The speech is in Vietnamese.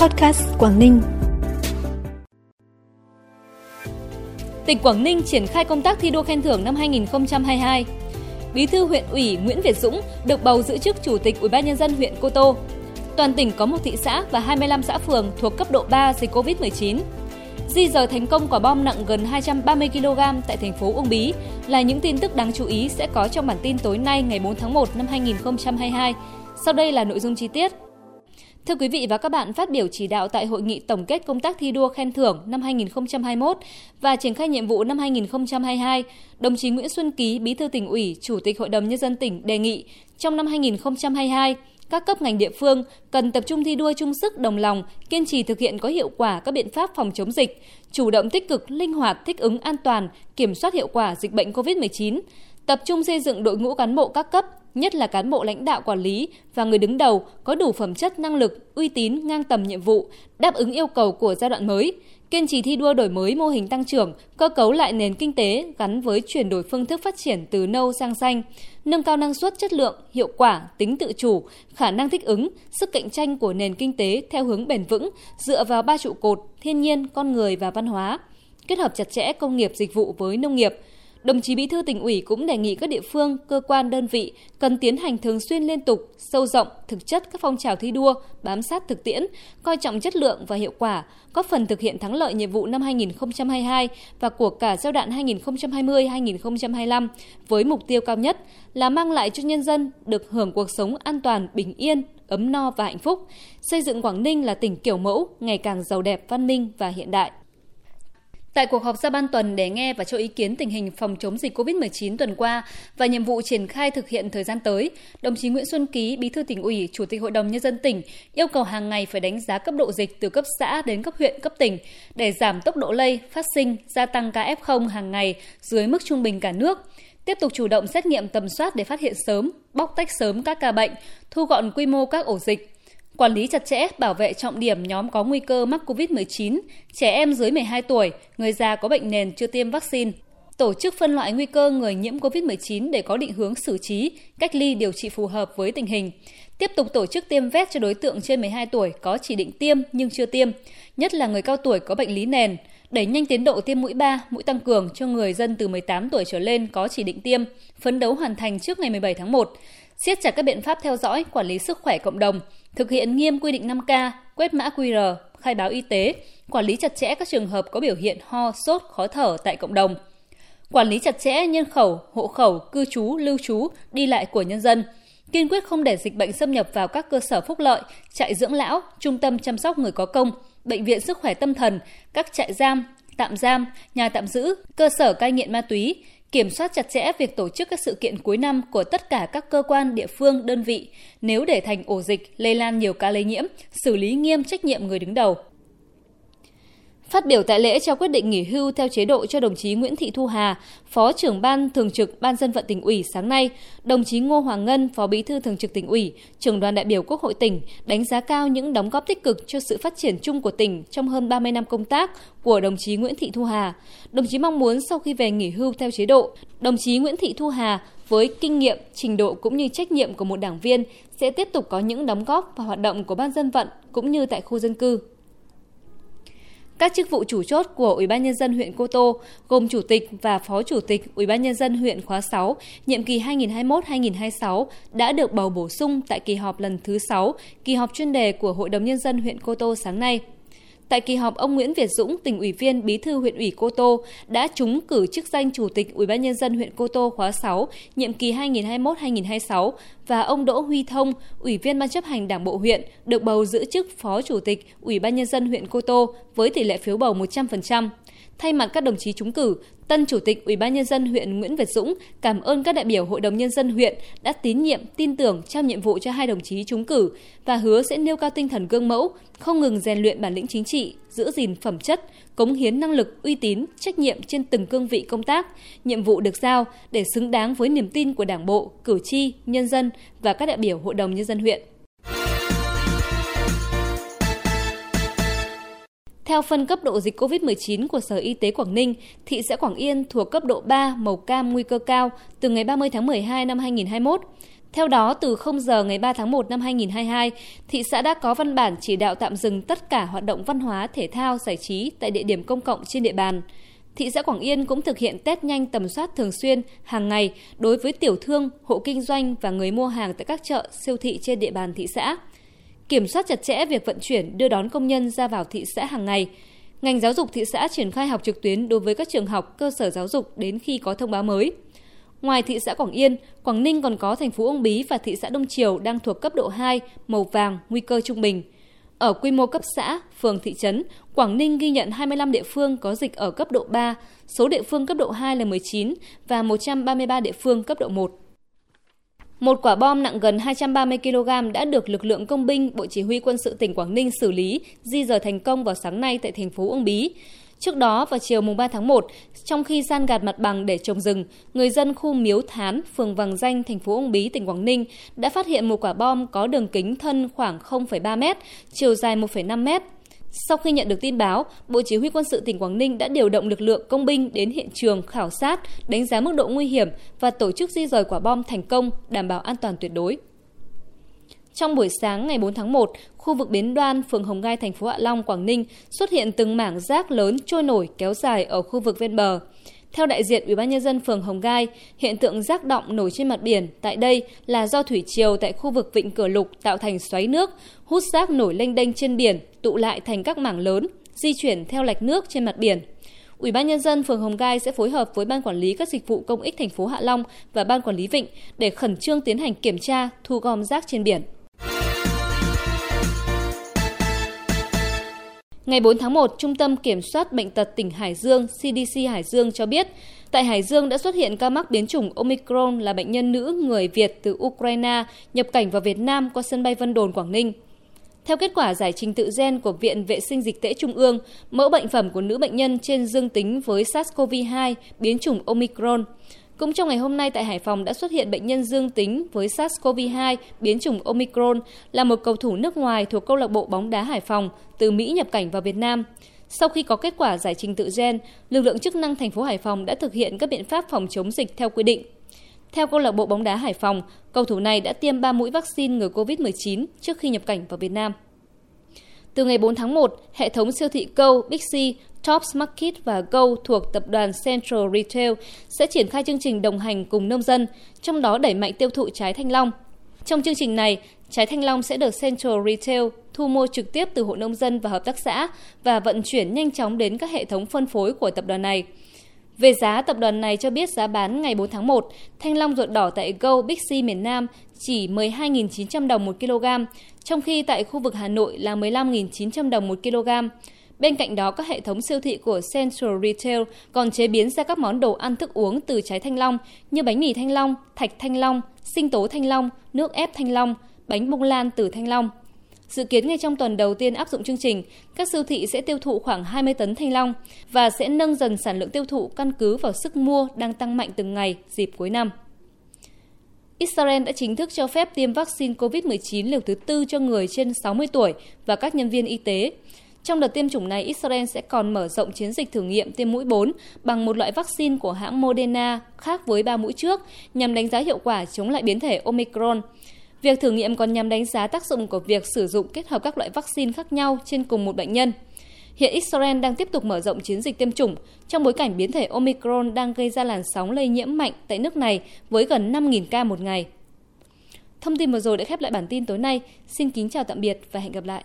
Podcast Quảng Ninh. Tỉnh Quảng Ninh triển khai công tác thi đua khen thưởng năm 2022. Bí thư huyện ủy Nguyễn Việt Dũng được bầu giữ chức Chủ tịch Ủy ban nhân dân huyện Cô Tô. Toàn tỉnh có một thị xã và 25 xã phường thuộc cấp độ 3 dịch Covid-19. Di rời thành công quả bom nặng gần 230 kg tại thành phố Uông Bí là những tin tức đáng chú ý sẽ có trong bản tin tối nay ngày 4 tháng 1 năm 2022. Sau đây là nội dung chi tiết. Thưa quý vị và các bạn, phát biểu chỉ đạo tại hội nghị tổng kết công tác thi đua khen thưởng năm 2021 và triển khai nhiệm vụ năm 2022, đồng chí Nguyễn Xuân Ký, Bí thư tỉnh ủy, Chủ tịch Hội đồng nhân dân tỉnh đề nghị trong năm 2022 các cấp ngành địa phương cần tập trung thi đua chung sức đồng lòng, kiên trì thực hiện có hiệu quả các biện pháp phòng chống dịch, chủ động tích cực, linh hoạt, thích ứng an toàn, kiểm soát hiệu quả dịch bệnh COVID-19, tập trung xây dựng đội ngũ cán bộ các cấp, nhất là cán bộ lãnh đạo quản lý và người đứng đầu có đủ phẩm chất năng lực, uy tín ngang tầm nhiệm vụ, đáp ứng yêu cầu của giai đoạn mới, kiên trì thi đua đổi mới mô hình tăng trưởng, cơ cấu lại nền kinh tế gắn với chuyển đổi phương thức phát triển từ nâu sang xanh, nâng cao năng suất chất lượng, hiệu quả, tính tự chủ, khả năng thích ứng, sức cạnh tranh của nền kinh tế theo hướng bền vững, dựa vào ba trụ cột thiên nhiên, con người và văn hóa, kết hợp chặt chẽ công nghiệp dịch vụ với nông nghiệp, Đồng chí Bí thư tỉnh ủy cũng đề nghị các địa phương, cơ quan đơn vị cần tiến hành thường xuyên liên tục, sâu rộng, thực chất các phong trào thi đua, bám sát thực tiễn, coi trọng chất lượng và hiệu quả, góp phần thực hiện thắng lợi nhiệm vụ năm 2022 và của cả giai đoạn 2020-2025 với mục tiêu cao nhất là mang lại cho nhân dân được hưởng cuộc sống an toàn, bình yên, ấm no và hạnh phúc, xây dựng Quảng Ninh là tỉnh kiểu mẫu, ngày càng giàu đẹp, văn minh và hiện đại. Tại cuộc họp ra ban tuần để nghe và cho ý kiến tình hình phòng chống dịch COVID-19 tuần qua và nhiệm vụ triển khai thực hiện thời gian tới, đồng chí Nguyễn Xuân Ký, Bí thư tỉnh ủy, Chủ tịch Hội đồng Nhân dân tỉnh yêu cầu hàng ngày phải đánh giá cấp độ dịch từ cấp xã đến cấp huyện, cấp tỉnh để giảm tốc độ lây, phát sinh, gia tăng ca F0 hàng ngày dưới mức trung bình cả nước. Tiếp tục chủ động xét nghiệm tầm soát để phát hiện sớm, bóc tách sớm các ca bệnh, thu gọn quy mô các ổ dịch, Quản lý chặt chẽ, bảo vệ trọng điểm nhóm có nguy cơ mắc COVID-19, trẻ em dưới 12 tuổi, người già có bệnh nền chưa tiêm vaccine. Tổ chức phân loại nguy cơ người nhiễm COVID-19 để có định hướng xử trí, cách ly điều trị phù hợp với tình hình. Tiếp tục tổ chức tiêm vét cho đối tượng trên 12 tuổi có chỉ định tiêm nhưng chưa tiêm, nhất là người cao tuổi có bệnh lý nền, đẩy nhanh tiến độ tiêm mũi 3, mũi tăng cường cho người dân từ 18 tuổi trở lên có chỉ định tiêm, phấn đấu hoàn thành trước ngày 17 tháng 1 siết chặt các biện pháp theo dõi, quản lý sức khỏe cộng đồng, thực hiện nghiêm quy định 5K, quét mã QR, khai báo y tế, quản lý chặt chẽ các trường hợp có biểu hiện ho, sốt, khó thở tại cộng đồng. Quản lý chặt chẽ nhân khẩu, hộ khẩu, cư trú, lưu trú, đi lại của nhân dân, kiên quyết không để dịch bệnh xâm nhập vào các cơ sở phúc lợi, trại dưỡng lão, trung tâm chăm sóc người có công, bệnh viện sức khỏe tâm thần, các trại giam, tạm giam, nhà tạm giữ, cơ sở cai nghiện ma túy, kiểm soát chặt chẽ việc tổ chức các sự kiện cuối năm của tất cả các cơ quan, địa phương, đơn vị. Nếu để thành ổ dịch, lây lan nhiều ca lây nhiễm, xử lý nghiêm trách nhiệm người đứng đầu. Phát biểu tại lễ trao quyết định nghỉ hưu theo chế độ cho đồng chí Nguyễn Thị Thu Hà, Phó trưởng ban thường trực Ban dân vận tỉnh ủy sáng nay, đồng chí Ngô Hoàng Ngân, Phó Bí thư thường trực tỉnh ủy, trưởng đoàn đại biểu Quốc hội tỉnh đánh giá cao những đóng góp tích cực cho sự phát triển chung của tỉnh trong hơn 30 năm công tác của đồng chí Nguyễn Thị Thu Hà. Đồng chí mong muốn sau khi về nghỉ hưu theo chế độ, đồng chí Nguyễn Thị Thu Hà với kinh nghiệm, trình độ cũng như trách nhiệm của một đảng viên sẽ tiếp tục có những đóng góp vào hoạt động của ban dân vận cũng như tại khu dân cư. Các chức vụ chủ chốt của Ủy ban nhân dân huyện Cô Tô gồm chủ tịch và phó chủ tịch Ủy ban nhân dân huyện khóa 6, nhiệm kỳ 2021-2026 đã được bầu bổ sung tại kỳ họp lần thứ 6, kỳ họp chuyên đề của Hội đồng nhân dân huyện Cô Tô sáng nay. Tại kỳ họp, ông Nguyễn Việt Dũng, tỉnh ủy viên, bí thư huyện ủy Cô Tô đã trúng cử chức danh chủ tịch Ủy ban nhân dân huyện Cô Tô khóa 6, nhiệm kỳ 2021-2026 và ông Đỗ Huy Thông, ủy viên ban chấp hành Đảng bộ huyện, được bầu giữ chức phó chủ tịch Ủy ban nhân dân huyện Cô Tô với tỷ lệ phiếu bầu 100%. Thay mặt các đồng chí trúng cử, Tân Chủ tịch Ủy ban nhân dân huyện Nguyễn Việt Dũng cảm ơn các đại biểu Hội đồng nhân dân huyện đã tín nhiệm, tin tưởng trao nhiệm vụ cho hai đồng chí trúng cử và hứa sẽ nêu cao tinh thần gương mẫu, không ngừng rèn luyện bản lĩnh chính trị, giữ gìn phẩm chất, cống hiến năng lực, uy tín, trách nhiệm trên từng cương vị công tác, nhiệm vụ được giao để xứng đáng với niềm tin của Đảng bộ, cử tri, nhân dân và các đại biểu Hội đồng nhân dân huyện. Theo phân cấp độ dịch COVID-19 của Sở Y tế Quảng Ninh, thị xã Quảng Yên thuộc cấp độ 3 màu cam nguy cơ cao từ ngày 30 tháng 12 năm 2021. Theo đó, từ 0 giờ ngày 3 tháng 1 năm 2022, thị xã đã có văn bản chỉ đạo tạm dừng tất cả hoạt động văn hóa, thể thao, giải trí tại địa điểm công cộng trên địa bàn. Thị xã Quảng Yên cũng thực hiện test nhanh tầm soát thường xuyên, hàng ngày đối với tiểu thương, hộ kinh doanh và người mua hàng tại các chợ, siêu thị trên địa bàn thị xã. Kiểm soát chặt chẽ việc vận chuyển, đưa đón công nhân ra vào thị xã hàng ngày. Ngành giáo dục thị xã triển khai học trực tuyến đối với các trường học, cơ sở giáo dục đến khi có thông báo mới. Ngoài thị xã Quảng Yên, Quảng Ninh còn có thành phố Uông Bí và thị xã Đông Triều đang thuộc cấp độ 2, màu vàng, nguy cơ trung bình. Ở quy mô cấp xã, phường, thị trấn, Quảng Ninh ghi nhận 25 địa phương có dịch ở cấp độ 3, số địa phương cấp độ 2 là 19 và 133 địa phương cấp độ 1. Một quả bom nặng gần 230 kg đã được lực lượng công binh, Bộ Chỉ huy quân sự tỉnh Quảng Ninh xử lý, di rời thành công vào sáng nay tại thành phố Uông Bí. Trước đó, vào chiều mùng 3 tháng 1, trong khi san gạt mặt bằng để trồng rừng, người dân khu Miếu Thán, phường Vàng Danh, thành phố Uông Bí, tỉnh Quảng Ninh đã phát hiện một quả bom có đường kính thân khoảng 0,3 m, chiều dài 1,5 m. Sau khi nhận được tin báo, Bộ Chỉ huy quân sự tỉnh Quảng Ninh đã điều động lực lượng công binh đến hiện trường khảo sát, đánh giá mức độ nguy hiểm và tổ chức di rời quả bom thành công, đảm bảo an toàn tuyệt đối. Trong buổi sáng ngày 4 tháng 1, khu vực Bến Đoan, phường Hồng Gai, thành phố Hạ Long, Quảng Ninh xuất hiện từng mảng rác lớn trôi nổi kéo dài ở khu vực ven bờ. Theo đại diện Ủy ban nhân dân phường Hồng Gai, hiện tượng rác động nổi trên mặt biển tại đây là do thủy triều tại khu vực Vịnh Cửa Lục tạo thành xoáy nước, hút rác nổi lênh đênh trên biển, tụ lại thành các mảng lớn, di chuyển theo lạch nước trên mặt biển. Ủy ban nhân dân phường Hồng Gai sẽ phối hợp với ban quản lý các dịch vụ công ích thành phố Hạ Long và ban quản lý Vịnh để khẩn trương tiến hành kiểm tra, thu gom rác trên biển. Ngày 4 tháng 1, Trung tâm Kiểm soát Bệnh tật tỉnh Hải Dương CDC Hải Dương cho biết, tại Hải Dương đã xuất hiện ca mắc biến chủng Omicron là bệnh nhân nữ người Việt từ Ukraine nhập cảnh vào Việt Nam qua sân bay Vân Đồn, Quảng Ninh. Theo kết quả giải trình tự gen của Viện Vệ sinh Dịch tễ Trung ương, mẫu bệnh phẩm của nữ bệnh nhân trên dương tính với SARS-CoV-2 biến chủng Omicron. Cũng trong ngày hôm nay tại Hải Phòng đã xuất hiện bệnh nhân dương tính với SARS-CoV-2 biến chủng Omicron là một cầu thủ nước ngoài thuộc câu lạc bộ bóng đá Hải Phòng từ Mỹ nhập cảnh vào Việt Nam. Sau khi có kết quả giải trình tự gen, lực lượng chức năng thành phố Hải Phòng đã thực hiện các biện pháp phòng chống dịch theo quy định. Theo câu lạc bộ bóng đá Hải Phòng, cầu thủ này đã tiêm 3 mũi vaccine ngừa COVID-19 trước khi nhập cảnh vào Việt Nam. Từ ngày 4 tháng 1, hệ thống siêu thị Go, Big C, Tops Market và Go thuộc tập đoàn Central Retail sẽ triển khai chương trình đồng hành cùng nông dân, trong đó đẩy mạnh tiêu thụ trái thanh long. Trong chương trình này, trái thanh long sẽ được Central Retail thu mua trực tiếp từ hộ nông dân và hợp tác xã và vận chuyển nhanh chóng đến các hệ thống phân phối của tập đoàn này. Về giá, tập đoàn này cho biết giá bán ngày 4 tháng 1, thanh long ruột đỏ tại Go Big C miền Nam chỉ 12.900 đồng một kg, trong khi tại khu vực Hà Nội là 15.900 đồng một kg. Bên cạnh đó, các hệ thống siêu thị của Central Retail còn chế biến ra các món đồ ăn thức uống từ trái thanh long như bánh mì thanh long, thạch thanh long, sinh tố thanh long, nước ép thanh long, bánh bông lan từ thanh long. Dự kiến ngay trong tuần đầu tiên áp dụng chương trình, các siêu thị sẽ tiêu thụ khoảng 20 tấn thanh long và sẽ nâng dần sản lượng tiêu thụ căn cứ vào sức mua đang tăng mạnh từng ngày dịp cuối năm. Israel đã chính thức cho phép tiêm vaccine COVID-19 liều thứ tư cho người trên 60 tuổi và các nhân viên y tế. Trong đợt tiêm chủng này, Israel sẽ còn mở rộng chiến dịch thử nghiệm tiêm mũi 4 bằng một loại vaccine của hãng Moderna khác với ba mũi trước nhằm đánh giá hiệu quả chống lại biến thể Omicron. Việc thử nghiệm còn nhằm đánh giá tác dụng của việc sử dụng kết hợp các loại vaccine khác nhau trên cùng một bệnh nhân. Hiện Israel đang tiếp tục mở rộng chiến dịch tiêm chủng trong bối cảnh biến thể Omicron đang gây ra làn sóng lây nhiễm mạnh tại nước này với gần 5.000 ca một ngày. Thông tin vừa rồi đã khép lại bản tin tối nay. Xin kính chào tạm biệt và hẹn gặp lại.